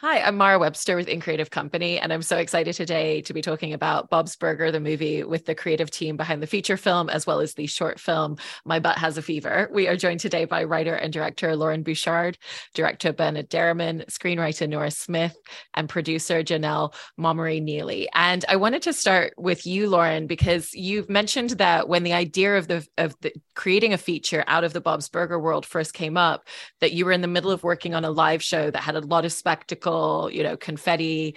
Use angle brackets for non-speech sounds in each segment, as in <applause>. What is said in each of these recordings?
Hi, I'm Mara Webster with In Creative Company, and I'm so excited today to be talking about Bob's Burger, the movie, with the creative team behind the feature film as well as the short film My Butt Has a Fever. We are joined today by writer and director Loren Bouchard, director Bernard Derriman, screenwriter Nora Smith, and producer Janelle Momary Neely. And I wanted to start with you, Loren, because you've mentioned that when the idea of the of the, creating a feature out of the Bob's Burger world first came up, that you were in the middle of working on a live show that had a lot of spectacle you know, confetti,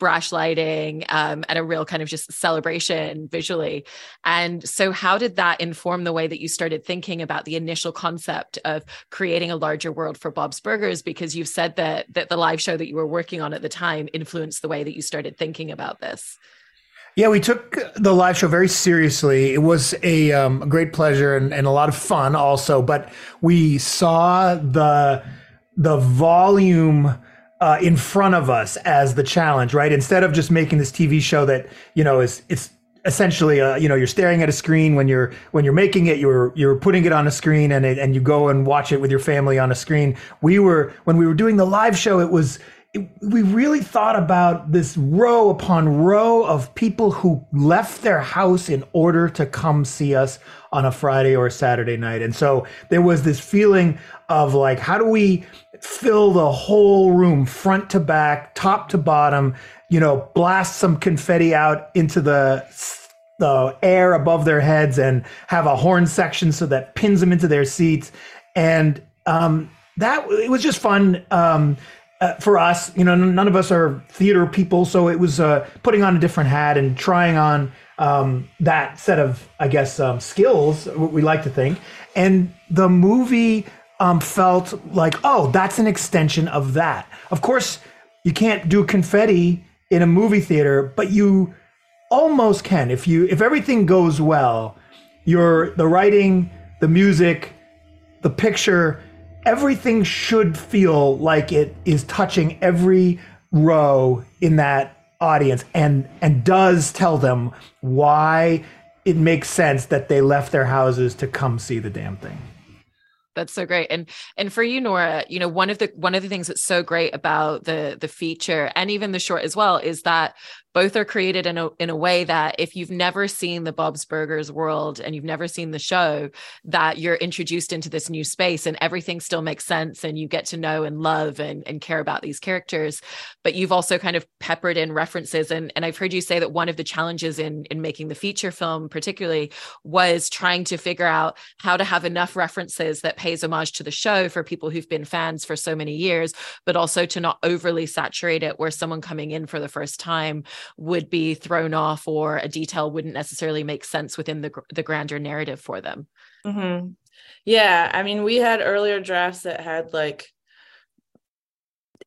brash lighting, um, and a real kind of just celebration visually. And so, how did that inform the way that you started thinking about the initial concept of creating a larger world for Bob's Burgers? Because you've said that that the live show that you were working on at the time influenced the way that you started thinking about this. Yeah, we took the live show very seriously. It was a, um, great pleasure and, and a lot of fun, also. But we saw the the volume uh, in front of us as the challenge, right? Instead of just making this TV show that you know is it's essentially uh, you know you're staring at a screen when you're when you're making it you're you're putting it on a screen and it, and you go and watch it with your family on a screen we were when we were doing the live show it was we really thought about this row upon row of people who left their house in order to come see us on a Friday or a Saturday night and so there was this feeling of like how do we fill the whole room front to back, top to bottom, you know, blast some confetti out into the the air above their heads and have a horn section so that pins them into their seats. And um, that it was just fun um, uh, for us. You know, none of us are theater people, so it was uh, putting on a different hat and trying on um, that set of, I guess, um, skills. We like to think, and the movie um, felt like, oh, that's an extension of that. Of course, you can't do confetti in a movie theater, but you almost can if you if everything goes well. Your the writing, the music, the picture, everything should feel like it is touching every row in that audience and and does tell them why it makes sense that they left their houses to come see the damn thing. That's so great. And and for you nora you know one of the one of the things that's so great about the the feature and even the short as well is that both are created in a in a way that if you've never seen the Bob's Burgers world and you've never seen the show, that you're introduced into this new space and everything still makes sense and you get to know and love and, and care about these characters. But you've also kind of peppered in references. And, and I've heard you say that one of the challenges in, in making the feature film, particularly, was trying to figure out how to have enough references that pays homage to the show for people who've been fans for so many years, but also to not overly saturate it where someone coming in for the first time would be thrown off or a detail wouldn't necessarily make sense within the, the grander narrative for them. Mm-hmm. Yeah. I mean, we had earlier drafts that had like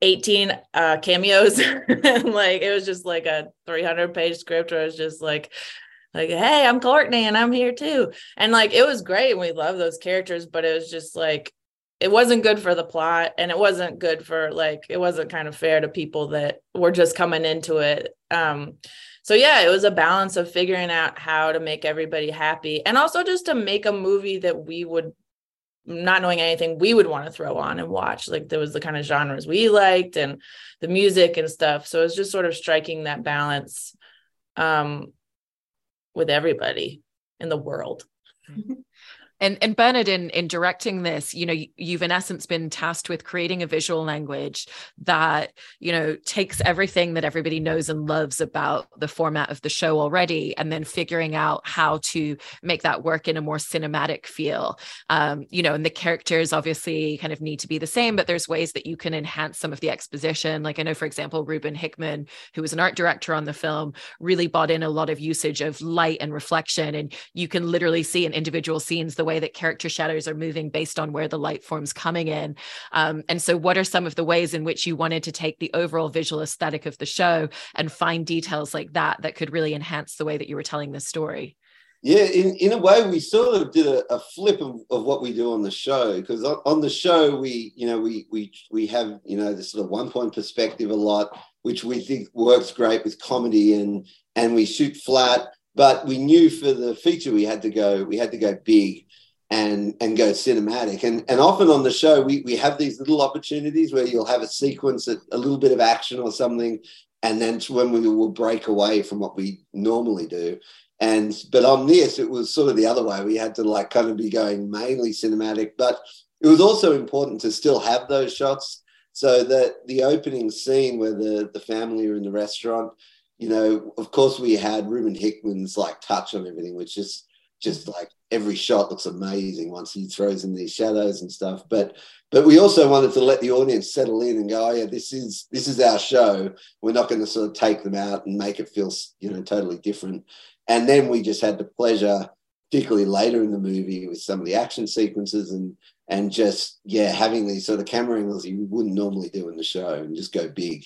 18 uh, cameos <laughs> and like it was just like a 300 page script where it was just like like hey i'm courtney and i'm here too and like it was great and we love those characters but it was just like it wasn't good for the plot and it wasn't good for like it wasn't kind of fair to people that were just coming into it. Um so yeah it was a balance of figuring out how to make everybody happy and also just to make a movie that we would not knowing anything we would want to throw on and watch. Like there was the kind of genres we liked and the music and stuff. So it's just sort of striking that balance um with everybody in the world <laughs> And and Bernard, in in directing this, you know, you've in essence been tasked with creating a visual language that you know takes everything that everybody knows and loves about the format of the show already, and then figuring out how to make that work in a more cinematic feel. Um, you know, and the characters obviously kind of need to be the same, but there's ways that you can enhance some of the exposition. Like I know, for example, Ruben Hickman, who was an art director on the film, really bought in a lot of usage of light and reflection, and you can literally see in individual scenes the way way that character shadows are moving based on where the light form's coming in. Um, and so, what are some of the ways in which you wanted to take the overall visual aesthetic of the show and find details like that that could really enhance the way that you were telling this story? Yeah, in, in a way, we sort of did a, a flip of, of what we do on the show because on, on, the show we, you know, we we we have you know this sort of one point perspective a lot, which we think works great with comedy and and we shoot flat. But we knew for the feature we had to go we had to go big, and and go cinematic. And and often on the show, we we have these little opportunities where you'll have a sequence, a, a little bit of action or something, and then when we will break away from what we normally do. And but on this, it was sort of the other way. We had to like kind of be going mainly cinematic, but it was also important to still have those shots so that the opening scene where the the family are in the restaurant, you know, of course we had Ruben Hickman's like touch on everything, which is just like every shot looks amazing once he throws in these shadows and stuff. But but we also wanted to let the audience settle in and go, oh yeah, this is this is our show. We're not going to sort of take them out and make it feel you know totally different. And then we just had the pleasure, particularly later in the movie, with some of the action sequences and and just yeah, having these sort of camera angles you wouldn't normally do in the show and just go big.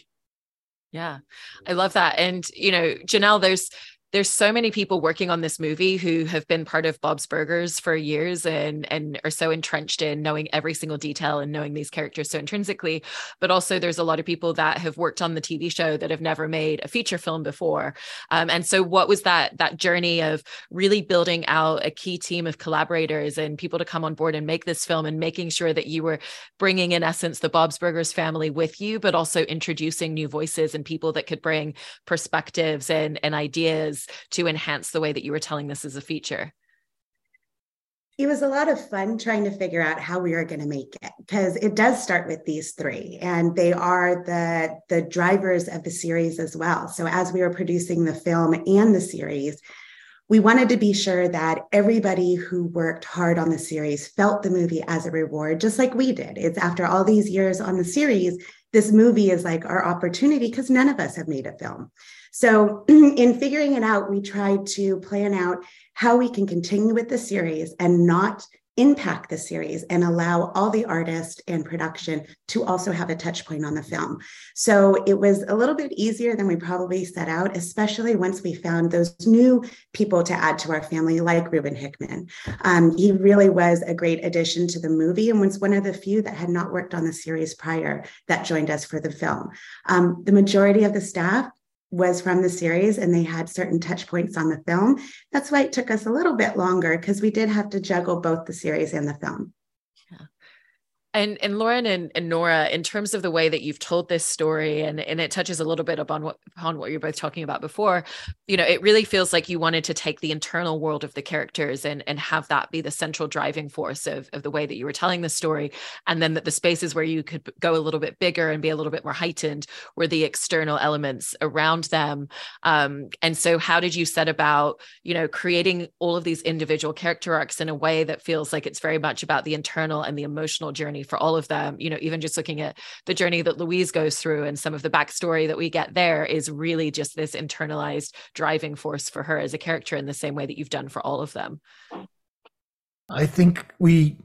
Yeah, I love that. And you know, Janelle, there's there's so many people working on this movie who have been part of Bob's Burgers for years and and are so entrenched in knowing every single detail and knowing these characters so intrinsically. But also, there's a lot of people that have worked on the TV show that have never made a feature film before. Um, and so, what was that that journey of really building out a key team of collaborators and people to come on board and make this film and making sure that you were bringing, in essence, the Bob's Burgers family with you, but also introducing new voices and people that could bring perspectives and and ideas to enhance the way that you were telling this as a feature? It was a lot of fun trying to figure out how we were going to make it because it does start with these three and they are the the drivers of the series as well. So as we were producing the film and the series, we wanted to be sure that everybody who worked hard on the series felt the movie as a reward, just like we did. It's after all these years on the series, this movie is like our opportunity because none of us have made a film. So, <clears throat> in figuring it out, we tried to plan out how we can continue with the series and not impact the series and allow all the artists and production to also have a touch point on the film. So it was a little bit easier than we probably set out, especially once we found those new people to add to our family, like Ruben Hickman. Um, he really was a great addition to the movie and was one of the few that had not worked on the series prior that joined us for the film. Um, the majority of the staff was from the series and they had certain touch points on the film. That's why it took us a little bit longer because we did have to juggle both the series and the film. And and Loren and, and Nora, in terms of the way that you've told this story, and, and it touches a little bit upon what upon what you're both talking about before, you know, it really feels like you wanted to take the internal world of the characters and and have that be the central driving force of, of the way that you were telling the story. And then that the spaces where you could go a little bit bigger and be a little bit more heightened were the external elements around them. Um, and so how did you set about, you know, creating all of these individual character arcs in a way that feels like it's very much about the internal and the emotional journey for all of them you know even just looking at the journey that louise goes through and some of the backstory that we get there is really just this internalized driving force for her as a character in the same way that you've done for all of them. I think we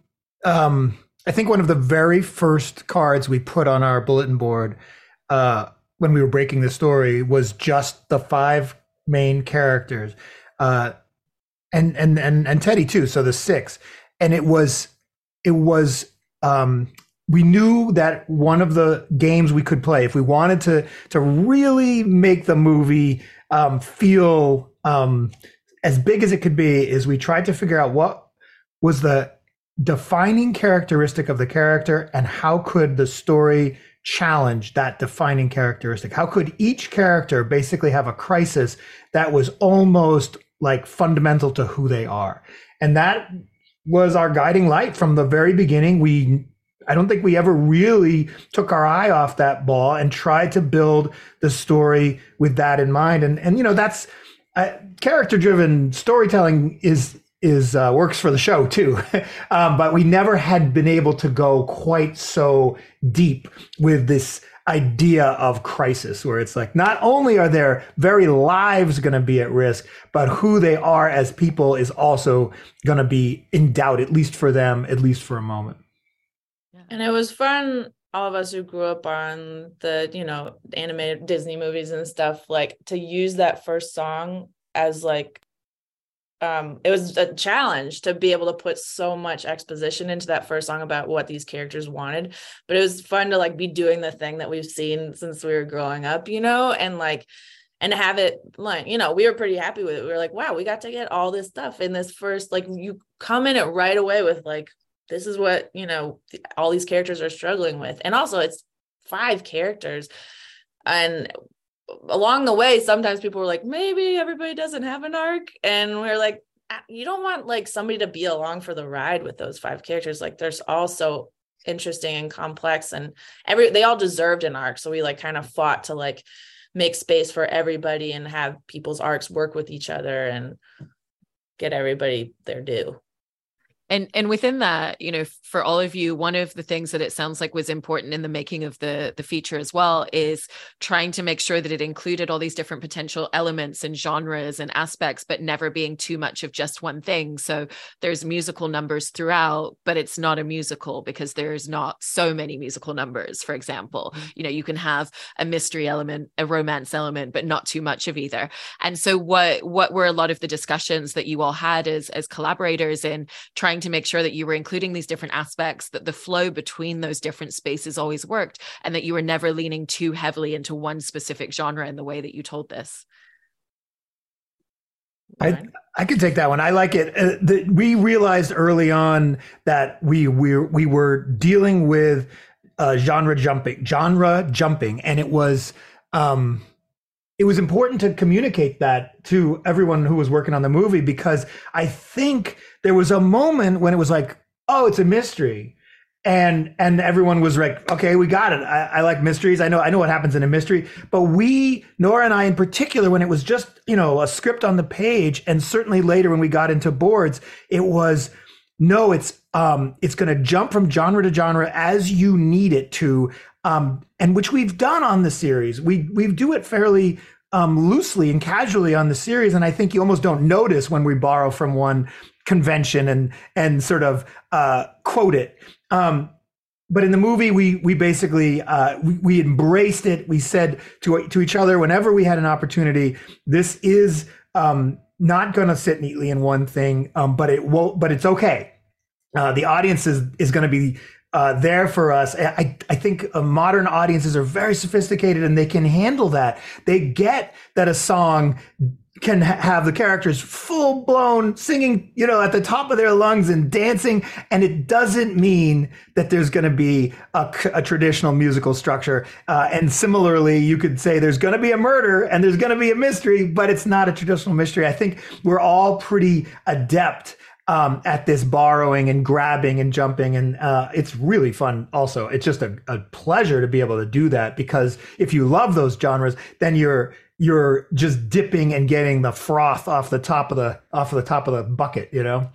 um i think one of the very first cards we put on our bulletin board uh when we were breaking the story was just the five main characters uh and and and and Teddy too so the six. And it was it was um, we knew that one of the games we could play if we wanted to to really make the movie um, feel um, as big as it could be is we tried to figure out what was the defining characteristic of the character and how could the story challenge that defining characteristic? How could each character basically have a crisis that was almost like fundamental to who they are? And that was our guiding light from the very beginning. We I don't think we ever really took our eye off that ball and tried to build the story with that in mind. And and you know that's uh, character driven storytelling is is uh, works for the show too, <laughs> um, but we never had been able to go quite so deep with this idea of crisis where it's like not only are their very lives going to be at risk but who they are as people is also going to be in doubt at least for them at least for a moment. And it was fun all of us who grew up on the you know animated disney movies and stuff like to use that first song as like um, it was a challenge to be able to put so much exposition into that first song about what these characters wanted but it was fun to like be doing the thing that we've seen since we were growing up you know and like and have it like you know we were pretty happy with it. We were like wow we got to get all this stuff in this first like you come in it right away with like this is what you know all these characters are struggling with. And also it's five characters and along the way sometimes people were like maybe everybody doesn't have an arc. And we're like ah, you don't want like somebody to be along for the ride with those five characters. Like there's also interesting and complex and every they all deserved an arc. So we like kind of fought to like make space for everybody and have people's arcs work with each other and get everybody their due and and within that you know for all of you one of the things that it sounds like was important in the making of the the feature as well is trying to make sure that it included all these different potential elements and genres and aspects but never being too much of just one thing. So there's musical numbers throughout but it's not a musical because there's not so many musical numbers for example. Mm-hmm. you know you can have a mystery element a romance element but not too much of either. And so what what were a lot of the discussions that you all had as as collaborators in trying to make sure that you were including these different aspects, that the flow between those different spaces always worked, and that you were never leaning too heavily into one specific genre in the way that you told this. I I could take that one. I like it. Uh, the, we realized early on that we we we were dealing with uh, genre jumping, genre jumping, and it was um, it was important to communicate that to everyone who was working on the movie because I think there was a moment when it was like, oh, it's a mystery. And and everyone was like, okay, we got it. I, I like mysteries. I know I know what happens in a mystery. But we, Nora and I in particular, when it was just, you know, a script on the page, and certainly later when we got into boards, it was no, it's um it's gonna jump from genre to genre as you need it to. Um, and which we've done on the series. We we do it fairly um, loosely and casually on the series, and I think you almost don't notice when we borrow from one convention and and sort of uh, quote it. Um, but in the movie, we we basically uh, we, we embraced it. We said to to each other whenever we had an opportunity, this is um, not going to sit neatly in one thing, um, but it won't. But it's okay. Uh, the audience is is going to be uh, there for us. I, I think uh, modern audiences are very sophisticated and they can handle that. They get that a song can ha- have the characters full blown singing, you know, at the top of their lungs and dancing. And it doesn't mean that there's going to be a, a, traditional musical structure. Uh, and similarly, you could say there's going to be a murder and there's going to be a mystery, but it's not a traditional mystery. I think we're all pretty adept um, at this borrowing and grabbing and jumping. And uh, it's really fun also. It's just a, a pleasure to be able to do that because if you love those genres, then you're you're just dipping and getting the froth off the top of the off of the top of the bucket, you know?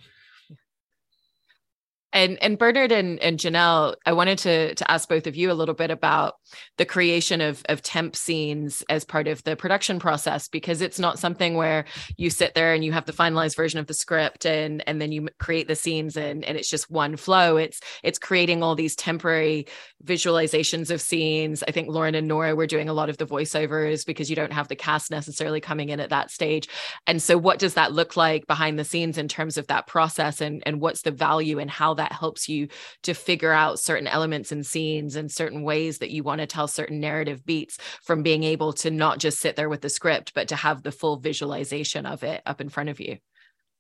And and Bernard and, and Janelle, I wanted to to ask both of you a little bit about the creation of of temp scenes as part of the production process because it's not something where you sit there and you have the finalized version of the script and and then you create the scenes and and it's just one flow. It's it's creating all these temporary visualizations of scenes. I think Loren and Nora were doing a lot of the voiceovers because you don't have the cast necessarily coming in at that stage. And so what does that look like behind the scenes in terms of that process and and what's the value and how that helps you to figure out certain elements and scenes and certain ways that you want to tell certain narrative beats from being able to not just sit there with the script, but to have the full visualization of it up in front of you?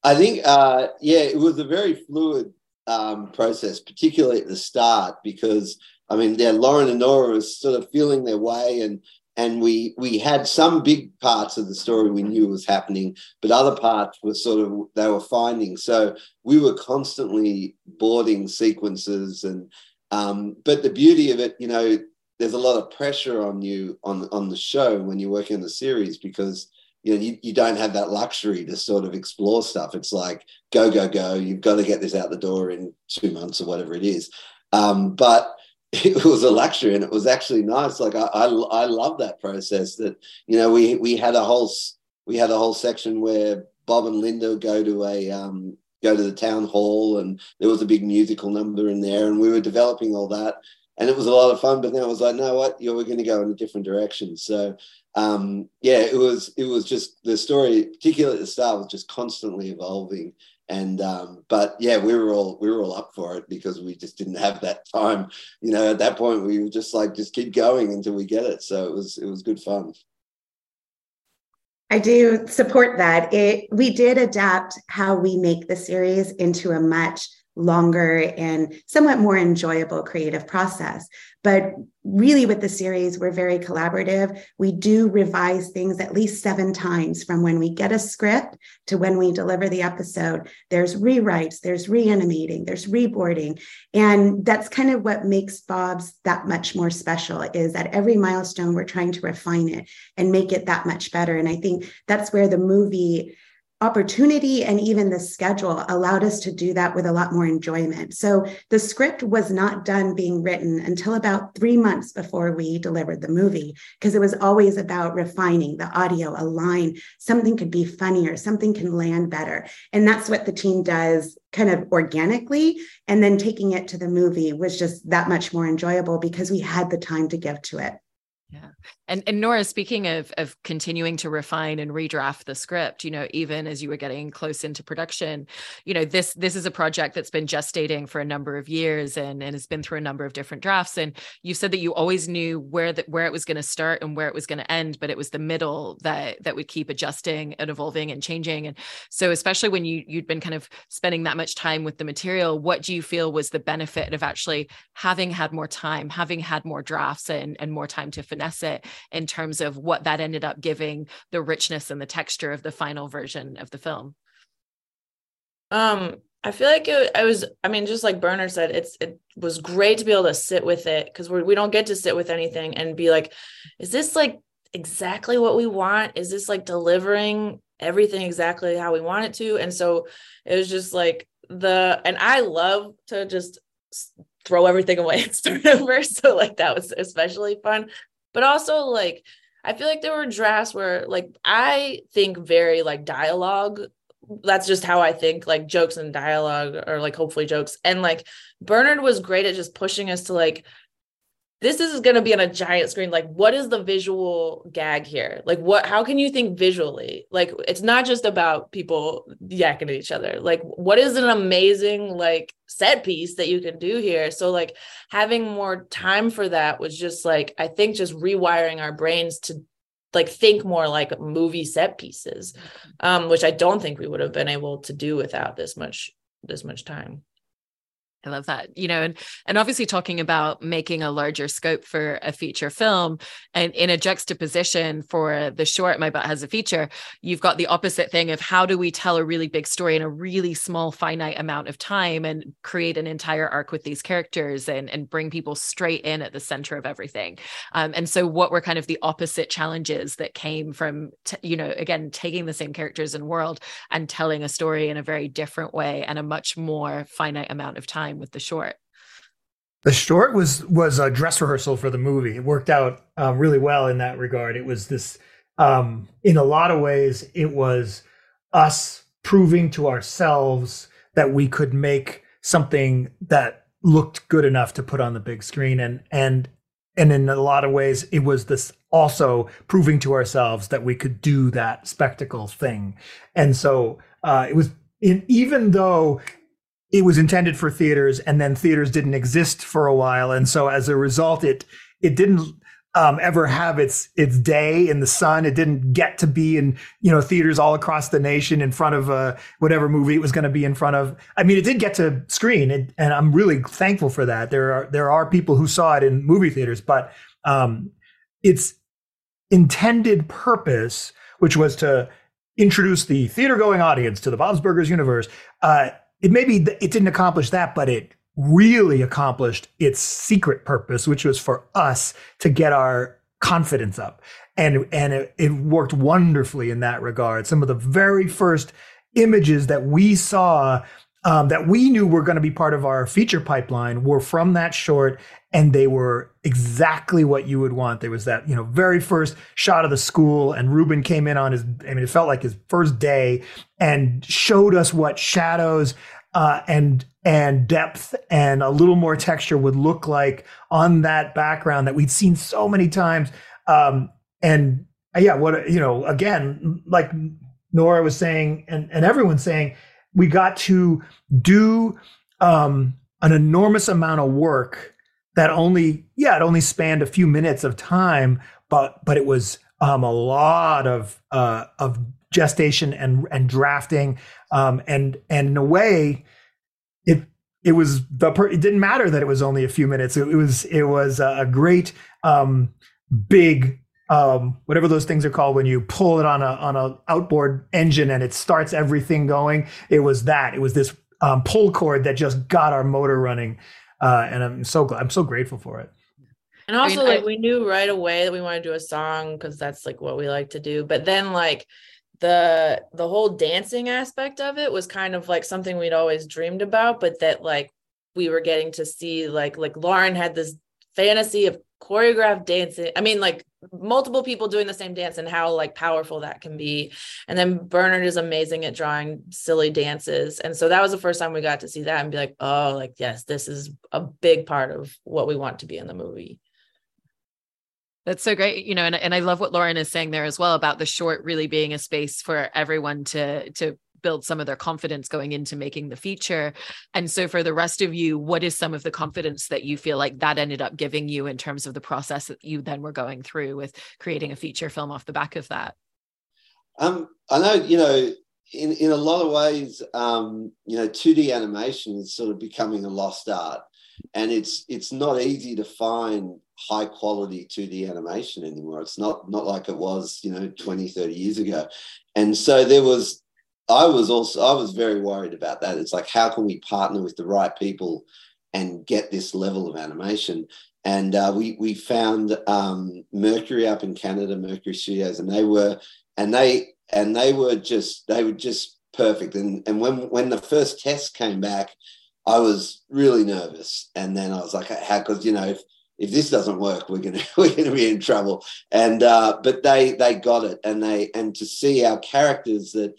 I think, uh, yeah, it was a very fluid um, process, particularly at the start, because I mean, yeah, Loren and Nora was sort of feeling their way and and we we had some big parts of the story we knew was happening but other parts were sort of they were finding. So we were constantly boarding sequences and um, but the beauty of it you know there's a lot of pressure on you on on the show when you're working on the series because you know you, you don't have that luxury to sort of explore stuff. It's like go go go you've got to get this out the door in two months or whatever it is. Um, but <laughs> it was a luxury and it was actually nice. Like I, I, I love that process that, you know, we, we had a whole, we had a whole section where Bob and Linda go to a, um, go to the town hall and there was a big musical number in there and we were developing all that and it was a lot of fun, but then I was like, no, what, you we're going to go in a different direction. So, um, yeah, it was, it was just the story, particularly at the start was just constantly evolving and um, but yeah we were all we were all up for it because we just didn't have that time. You know at that point we were just like just keep going until we get it. So it was it was good fun. I do support that. It we did adapt how we make the series into a much longer and somewhat more enjoyable creative process. But really, with the series, we're very collaborative. We do revise things at least seven times from when we get a script to when we deliver the episode. There's rewrites, there's reanimating, there's reboarding. And that's kind of what makes Bob's that much more special is at every milestone, we're trying to refine it and make it that much better. And I think that's where the movie opportunity and even the schedule allowed us to do that with a lot more enjoyment. So the script was not done being written until about three months before we delivered the movie, because it was always about refining the audio, a line, something could be funnier, something can land better. And that's what the team does kind of organically. And then taking it to the movie was just that much more enjoyable because we had the time to give to it. Yeah. And and Nora, speaking of of continuing to refine and redraft the script, you know, even as you were getting close into production, you know, this this is a project that's been gestating for a number of years and, and has been through a number of different drafts. And you said that you always knew where that where it was going to start and where it was going to end, but it was the middle that that would keep adjusting and evolving and changing. And so especially when you you'd been kind of spending that much time with the material, what do you feel was the benefit of actually having had more time, having had more drafts and, and more time to finesse it in terms of what that ended up giving the richness and the texture of the final version of the film? Um, I feel like it, I was, I mean, just like Bernard said, it's, it was great to be able to sit with it because we don't get to sit with anything and be like, is this like exactly what we want? Is this like delivering everything exactly how we want it to? And so it was just like the, and I love to just throw everything away <laughs> and start over. So like that was especially fun but also like I feel like there were drafts where like I think very like dialogue. That's just how I think, like jokes and dialogue, or like hopefully jokes. And like Bernard was great at just pushing us to like this is going to be on a giant screen. Like what is the visual gag here? Like what how can you think visually? Like it's not just about people yakking at each other. Like what is an amazing like set piece that you can do here? So like having more time for that was just like i think just rewiring our brains to like think more like movie set pieces um which i don't think we would have been able to do without this much this much time I love that. You know, and and obviously talking about making a larger scope for a feature film and in a juxtaposition for the short My Butt Has a Fever, you've got the opposite thing of how do we tell a really big story in a really small finite amount of time and create an entire arc with these characters and and bring people straight in at the center of everything. Um, and so what were kind of the opposite challenges that came from t- you know, again, taking the same characters and world and telling a story in a very different way and a much more finite amount of time with the short? The short was was a dress rehearsal for the movie. It worked out um, really well in that regard. It was this, um, in a lot of ways, it was us proving to ourselves that we could make something that looked good enough to put on the big screen, and and and in a lot of ways, it was this also proving to ourselves that we could do that spectacle thing. And so uh, it was in, even though it was intended for theaters and then theaters didn't exist for a while and so as a result it it didn't um, ever have its its day in the sun. It didn't get to be in you know theaters all across the nation in front of uh, whatever movie it was going to be in front of. I mean it did get to screen and, and i'm really thankful for that. There are there are people who saw it in movie theaters but um, its intended purpose which was to introduce the theater going audience to the bob's burgers universe uh, it maybe it didn't accomplish that, but it really accomplished its secret purpose, which was for us to get our confidence up. And, and it, it worked wonderfully in that regard. Some of the very first images that we saw um, that we knew were going to be part of our feature pipeline were from that short and they were exactly what you would want. There was that you know very first shot of the school and ruben came in on his i mean it felt like his first day and showed us what shadows uh, and and depth and a little more texture would look like on that background that we'd seen so many times. Um, and uh, yeah what you know again like nora was saying and, and everyone's saying we got to do um, an enormous amount of work that only yeah it only spanned a few minutes of time but but it was um, a lot of uh, of gestation and and drafting, um, and and in a way, it it was the per- it didn't matter that it was only a few minutes. It, it was it was a great um, big um, whatever those things are called when you pull it on a on a outboard engine and it starts everything going. It was that. It was this um, pull cord that just got our motor running, uh, and I'm so glad. I'm so grateful for it. And also, I mean, like I, we knew right away that we want to do a song because that's like what we like to do. But then, like the the whole dancing aspect of it was kind of like something we'd always dreamed about, but that like we were getting to see like like Loren had this fantasy of choreographed dancing. I mean, like multiple people doing the same dance and how like powerful that can be. And then Bernard is amazing at drawing silly dances. And so that was the first time we got to see that and be like, oh, like, yes, this is a big part of what we want to be in the movie. That's so great, you know, and, and I love what Loren is saying there as well about the short really being a space for everyone to to build some of their confidence going into making the feature. And so for the rest of you, what is some of the confidence that you feel like that ended up giving you in terms of the process that you then were going through with creating a feature film off the back of that? Um, I know, you know, in, in a lot of ways, um, you know, 2D animation is sort of becoming a lost art. And it's it's not easy to find high quality 2D animation anymore. It's not not like it was, you know, 20, 30 years ago. And so there was I was also I was very worried about that. It's like how can we partner with the right people and get this level of animation? And uh, we we found um, Mercury up in Canada, Mercury Studios, and they were and they and they were just they were just perfect. And and when when the first test came back, I was really nervous. And then I was like, how? Because you know if if this doesn't work, we're gonna <laughs> we're gonna be in trouble. And uh, but they they got it, and they and to see our characters that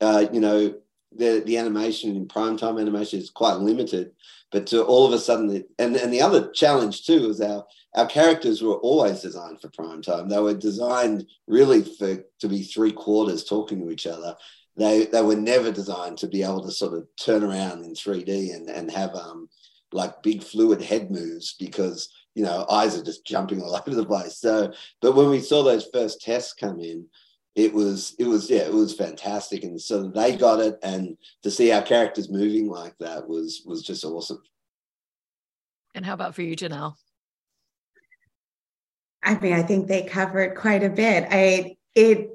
uh, you know, the the animation in primetime animation is quite limited. But to all of a sudden, the, and and the other challenge too is our our characters were always designed for prime time. They were designed really for to be three quarters talking to each other. They they were never designed to be able to sort of turn around in 3D and and have um like big fluid head moves because you know eyes are just jumping all <laughs> over the place. So, but when we saw those first tests come in, it was it was yeah it was fantastic. And so they got it and to see our characters moving like that was was just awesome. And how about for you janelle? I mean i think they covered quite a bit. I it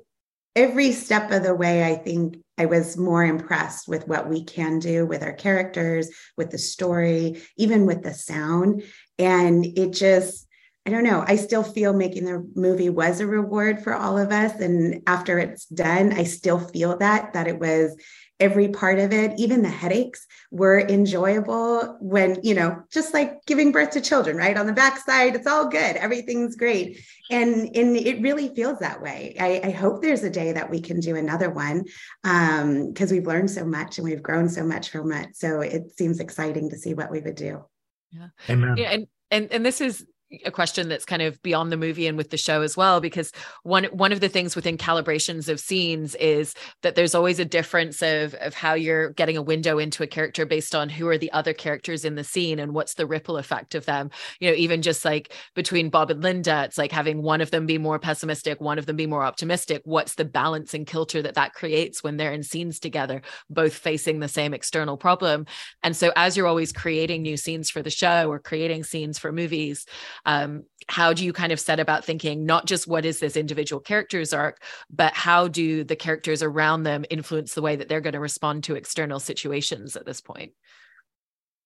every step of the way i think i was more impressed with what we can do with our characters with the story even with the sound. And it just I don't know. I still feel making the movie was a reward for all of us. And after it's done, I still feel that, that it was every part of it, even the headaches were enjoyable when, you know, just like giving birth to children, right? On the backside, it's all good. Everything's great. And, and it really feels that way. I, I hope there's a day that we can do another one because um, we've learned so much and we've grown so much from it. So it seems exciting to see what we would do. Yeah. Amen. Yeah. And, and, and this is a question that's kind of beyond the movie and with the show as well because one one of the things within calibrations of scenes is that there's always a difference of of how you're getting a window into a character based on who are the other characters in the scene and what's the ripple effect of them. You know even just like between Bob and Linda it's like having one of them be more pessimistic one of them be more optimistic. What's the balance and kilter that that creates when they're in scenes together both facing the same external problem? And so as you're always creating new scenes for the show or creating scenes for movies um, how do you kind of set about thinking not just what is this individual character's arc but how do the characters around them influence the way that they're going to respond to external situations at this point?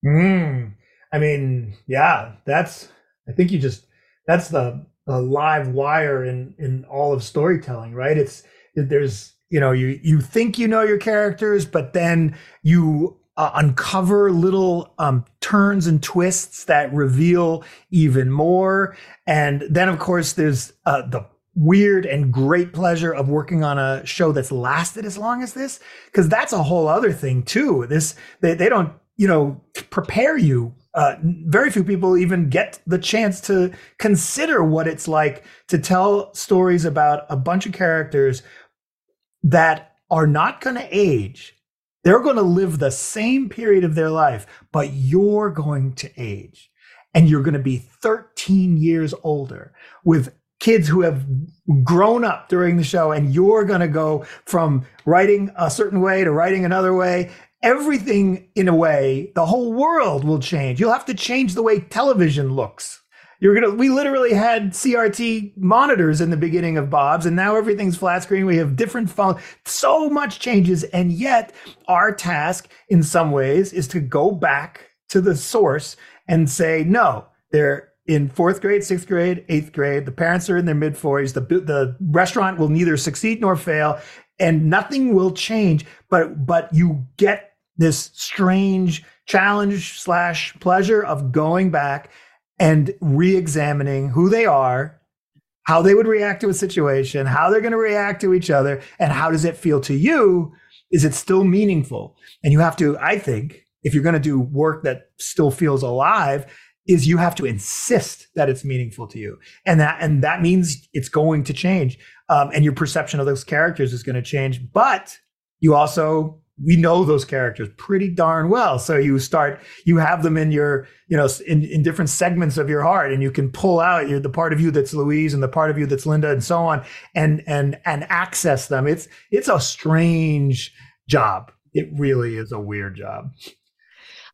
Mm, i mean yeah that's i think you just that's the, the live wire in in all of storytelling right? It's there's you know you you think you know your characters but then you uh, uncover little um, turns and twists that reveal even more. And then, of course, there's uh, the weird and great pleasure of working on a show that's lasted as long as this, because that's a whole other thing too. This they, they don't you know prepare you. Uh, very few people even get the chance to consider what it's like to tell stories about a bunch of characters that are not going to age they're going to live the same period of their life, but you're going to age. And you're going to be 13 years older with kids who have grown up during the show and you're going to go from writing a certain way to writing another way. Everything in a way the whole world will change. You'll have to change the way television looks you're gonna we literally had crt monitors in the beginning of bob's and now everything's flat screen we have different phones so much changes and yet our task in some ways is to go back to the source and say no they're in fourth grade, sixth grade, eighth grade. The parents are in their mid 40s. The, the restaurant will neither succeed nor fail, and nothing will change. But but you get this strange challenge slash pleasure of going back and re-examining who they are, how they would react to a situation, how they're going to react to each other, and how does it feel to you? Is it still meaningful? And you have to, I think, if you're going to do work that still feels alive, is you have to insist that it's meaningful to you and that and that means it's going to change um, and your perception of those characters is going to change but you also we know those characters pretty darn well. So you start you have them in your you know in, in different segments of your heart and you can pull out your, the part of you that's louise and the part of you that's linda and so on and and and access them. It's it's a strange job. It really is a weird job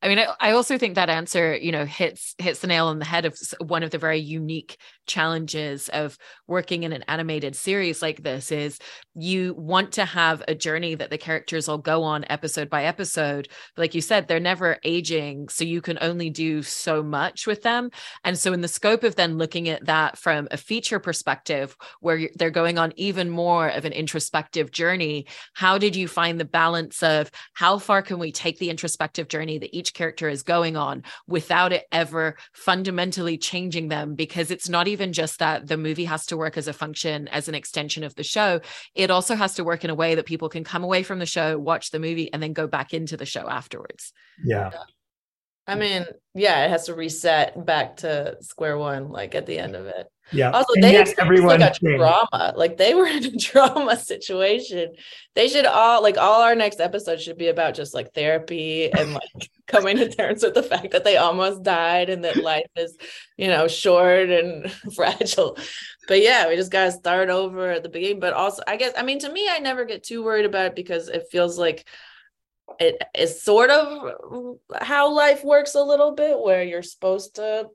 I mean, I, I, also think that answer, you know, hits hits the nail on the head of one of the very unique challenges of working in an animated series like this is you want to have a journey that the characters all go on episode by episode. But like you said, they're never aging, so you can only do so much with them. And so, in the scope of then looking at that from a feature perspective, where they're going on even more of an introspective journey, how did you find the balance of how far can we take the introspective journey that each character is going on without it ever fundamentally changing them because it's not even just that the movie has to work as a function as an extension of the show. It also has to work in a way that people can come away from the show watch the movie and then go back into the show afterwards. Yeah. I mean, yeah, it has to reset back to square one, like at the end of it. Yeah. Also, and they yes, everyone like a drama. Like they were in a <laughs> drama situation. They should all like all our next episode should be about just like therapy and like <laughs> coming to terms with the fact that they almost died and that life is, you know, short and <laughs> fragile. But yeah, we just gotta start over at the beginning. But also, I guess I mean to me, I never get too worried about it because it feels like it is sort of how life works a little bit where you're supposed to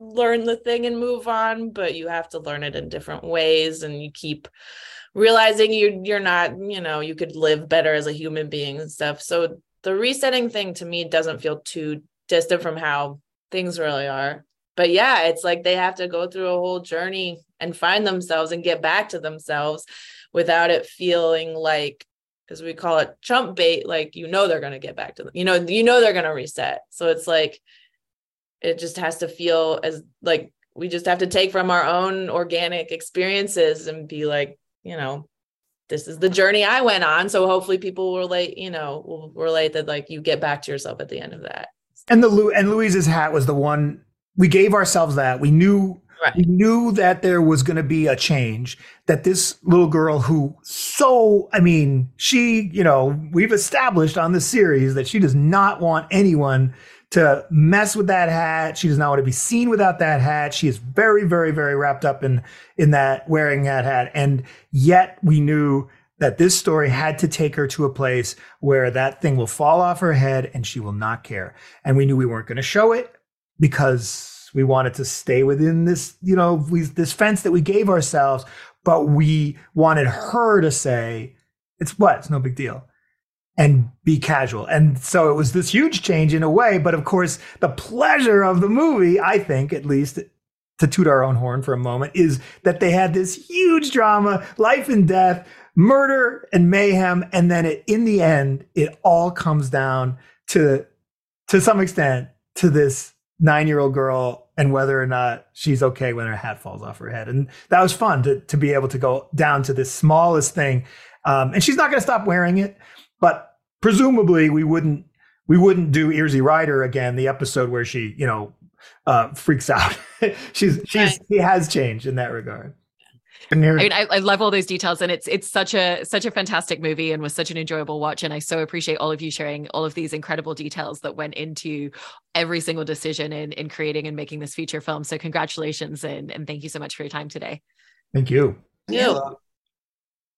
learn the thing and move on but you have to learn it in different ways and you keep realizing you you're not you know you could live better as a human being and stuff. So the resetting thing to me doesn't feel too distant from how things really are. But yeah it's like they have to go through a whole journey and find themselves and get back to themselves without it feeling like as we call it chump bait like you know they're going to get back to them you know you know they're going to reset. So it's like it just has to feel as like we just have to take from our own organic experiences and be like you know this is the journey i went on. So hopefully people will relate you know will relate that like you get back to yourself at the end of that. And the and louise's hat was the one we gave ourselves that. We knew Right. We knew that there was going to be a change, that this little girl who so, I mean, she, you know, we've established on the series that she does not want anyone to mess with that hat. She does not want to be seen without that hat. She is very, very, very wrapped up in, in that wearing that hat. And yet we knew that this story had to take her to a place where that thing will fall off her head and she will not care. And we knew we weren't going to show it because we wanted to stay within this, you know, we, this fence that we gave ourselves, but we wanted her to say, it's what? It's no big deal. And be casual. And so it was this huge change in a way. But of course, the pleasure of the movie, I think, at least to toot our own horn for a moment, is that they had this huge drama, life and death, murder and mayhem. And then it, in the end, it all comes down to, to some extent, to this nine year old girl and whether or not she's okay when her hat falls off her head. And that was fun to, to be able to go down to this smallest thing. Um, and she's not going to stop wearing it, but presumably we wouldn't, we wouldn't do Easy Rider again, the episode where she, you know, uh, freaks out. <laughs> she's, she's, right. she has changed in that regard. I mean, I, I, love all those details, and it's it's such a such a fantastic movie, and was such an enjoyable watch. And I so appreciate all of you sharing all of these incredible details that went into every single decision in in creating and making this feature film. So congratulations, and and thank you so much for your time today. Thank you. Yeah. Hello.